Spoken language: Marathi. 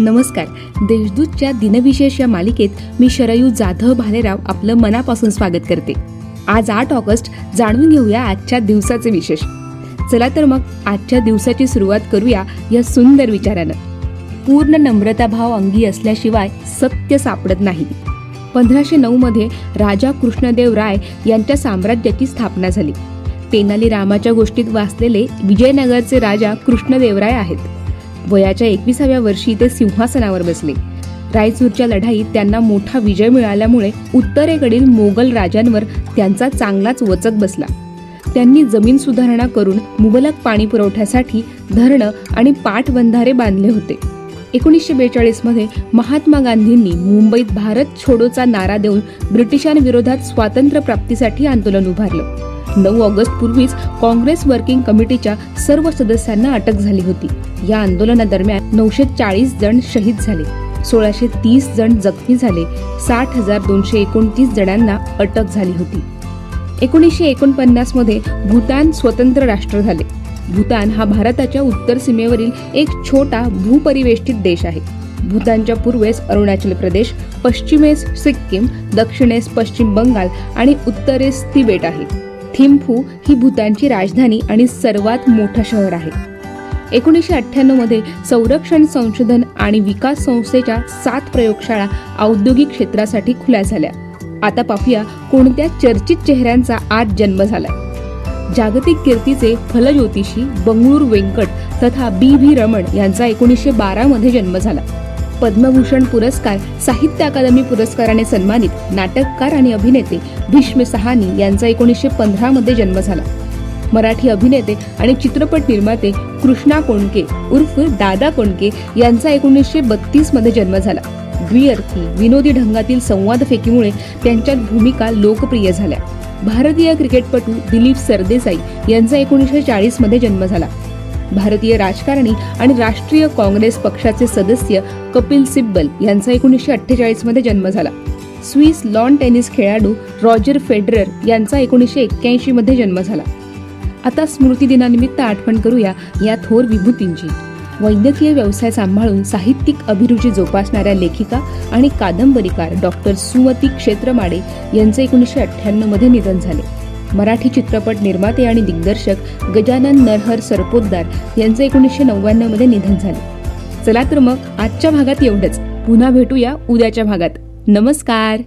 नमस्कार. देशदूतच्या दिनविशेष या मालिकेत मी शरयू जाधव भालेराव आपलं मनापासून स्वागत करते. आज आठ ऑगस्ट जाणून घेऊया आजच्या दिवसाचे विशेष. चला तर मग आजच्या दिवसाची सुरुवात करूया या सुंदर विचारानं. पूर्ण नम्रता भाव अंगी असल्याशिवाय सत्य सापडत नाही. पंधराशे नऊ मध्ये राजा कृष्णदेव राय यांच्या साम्राज्याची स्थापना झाली. तेनाली रामाच्या गोष्टीत वाचलेले विजयनगरचे राजा कृष्णदेवराय आहेत. वयाच्या एकविसाव्या वर्षी ते सिंहासनावर बसले. रायचूरच्या लढाईत त्यांना मोठा विजय मिळाल्यामुळे उत्तरेकडील मोगल राजांवर त्यांचा चांगलाच वचक बसला. त्यांनी जमीन सुधारणा करून मुबलक पाणी पुरवठ्यासाठी धरणं आणि पाटबंधारे बांधले होते. एकोणीसशे बेचाळीसमध्ये महात्मा गांधींनी मुंबईत भारत छोडोचा नारा देऊन ब्रिटिशांविरोधात स्वातंत्र्य प्राप्तीसाठी आंदोलन उभारलं. नऊ ऑगस्ट पूर्वीच काँग्रेस वर्किंग कमिटीच्या सर्व सदस्यांना अटक झाली होती. या आंदोलनादरम्यान नऊशे चाळीस जण शहीद झाले. सोळाशे तीस जण जखमी झाले. साठ हजार दोनशे एकोणतीस जणांना अटक झाली होती. एकोणीसशे एकोणपन्नासमध्ये भूतान स्वतंत्र राष्ट्र झाले. भूतान हा भारताच्या उत्तर सीमेवरील एक छोटा भूपरिवेष्टित देश आहे. भूतानच्या पूर्वेस अरुणाचल प्रदेश पश्चिमेस सिक्कीम दक्षिणेस पश्चिम बंगाल आणि उत्तरेस तिबेट आहे. थिम्फू ही भूतानची राजधानी आणि सर्वात मोठं शहर आहे. एकोणीसशे अठ्ठ्याण्णवमध्ये संरक्षण संशोधन आणि विकास संस्थेच्या सात प्रयोगशाळा औद्योगिक क्षेत्रासाठी खुल्या झाल्या. आता पाहूया कोणत्या चर्चित चेहऱ्यांचा आज जन्म झाला जागतिक कीर्तीचे फलज्योतिषी बंगळूर वेंकट तथा बी व्ही रमण यांचा एकोणीसशे बारामध्ये जन्म झाला. पद्मभूषण पुरस्कार साहित्य अकादमी पुरस्काराने सन्मानित नाटककार आणि अभिनेते भीष्म सहानी यांचा एकोणीसशे पंधरामध्ये जन्म झाला. मराठी अभिनेते आणि चित्रपट निर्माते कृष्णा कोणके उर्फ दादा कोणके यांचा एकोणीसशे बत्तीसमध्ये जन्म झाला. द्विअर्थी विनोदी ढंगातील संवाद फेकीमुळे त्यांच्या भूमिका लोकप्रिय झाल्या. भारतीय क्रिकेटपटू दिलीप सरदेसाई यांचा एकोणीसशे चाळीसमध्ये जन्म झाला. भारतीय राजकारणी आणि राष्ट्रीय काँग्रेस पक्षाचे सदस्य कपिल सिब्बल यांचा एकोणीसशे अठ्ठेचाळीसमध्ये जन्म झाला. स्विस लॉन टेनिस खेळाडू रॉजर फेडरर यांचा एकोणीसशे एक्क्याऐंशी मध्ये जन्म झाला. आता स्मृती दिनानिमित्त आठवण करूया या थोर विभूतींची. वैद्यकीय व्यवसाय सांभाळून साहित्यिक अभिरुची जोपासणाऱ्या लेखिका आणि कादंबरीकार डॉक्टर सुमती क्षेत्रमाडे यांचे एकोणीसशे अठ्ठ्याण्णवमध्ये निधन झाले. मराठी चित्रपट निर्माते आणि दिग्दर्शक गजानन नरहर सरपोतदार यांचे एकोणीसशे नव्याण्णवमध्ये निधन झाले. चला तर मग आजच्या भागात एवढंच. पुन्हा भेटूया उद्याच्या भागात. नमस्कार!